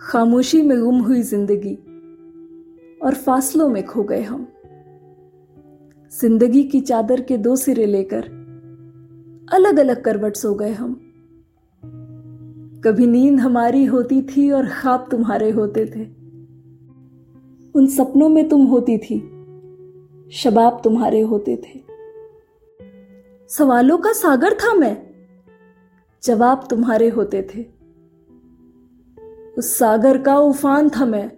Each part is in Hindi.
खामोशी में गुम हुई ज़िंदगी और फासलों में खो गए हम। ज़िंदगी की चादर के दो सिरे लेकर अलग अलग करवट सो गए हम। कभी नींद हमारी होती थी और ख्वाब तुम्हारे होते थे। उन सपनों में तुम होती थी, शबाब तुम्हारे होते थे। सवालों का सागर था मैं, जवाब तुम्हारे होते थे। उस सागर का उफान था मैं।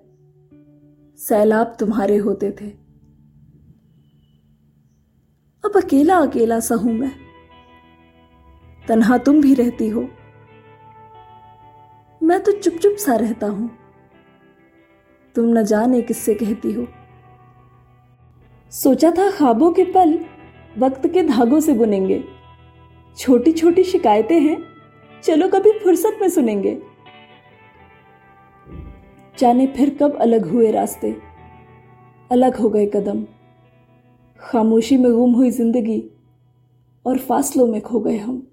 सैलाब तुम्हारे होते थे। अब अकेला अकेला सा हूँ मैं। तन्हा तुम भी रहती हो। मैं तो चुप चुप सा रहता हूँ। तुम न जाने किससे कहती हो। सोचा था ख्वाबों के पल वक्त के धागों से बुनेंगे। छोटी छोटी शिकायतें हैं, चलो कभी फुर्सत में सुनेंगे। जाने फिर कब अलग हुए रास्ते। अलग हो गए कदम। खामोशी में गुम हुई ज़िंदगी और फासलों में खो गए हम।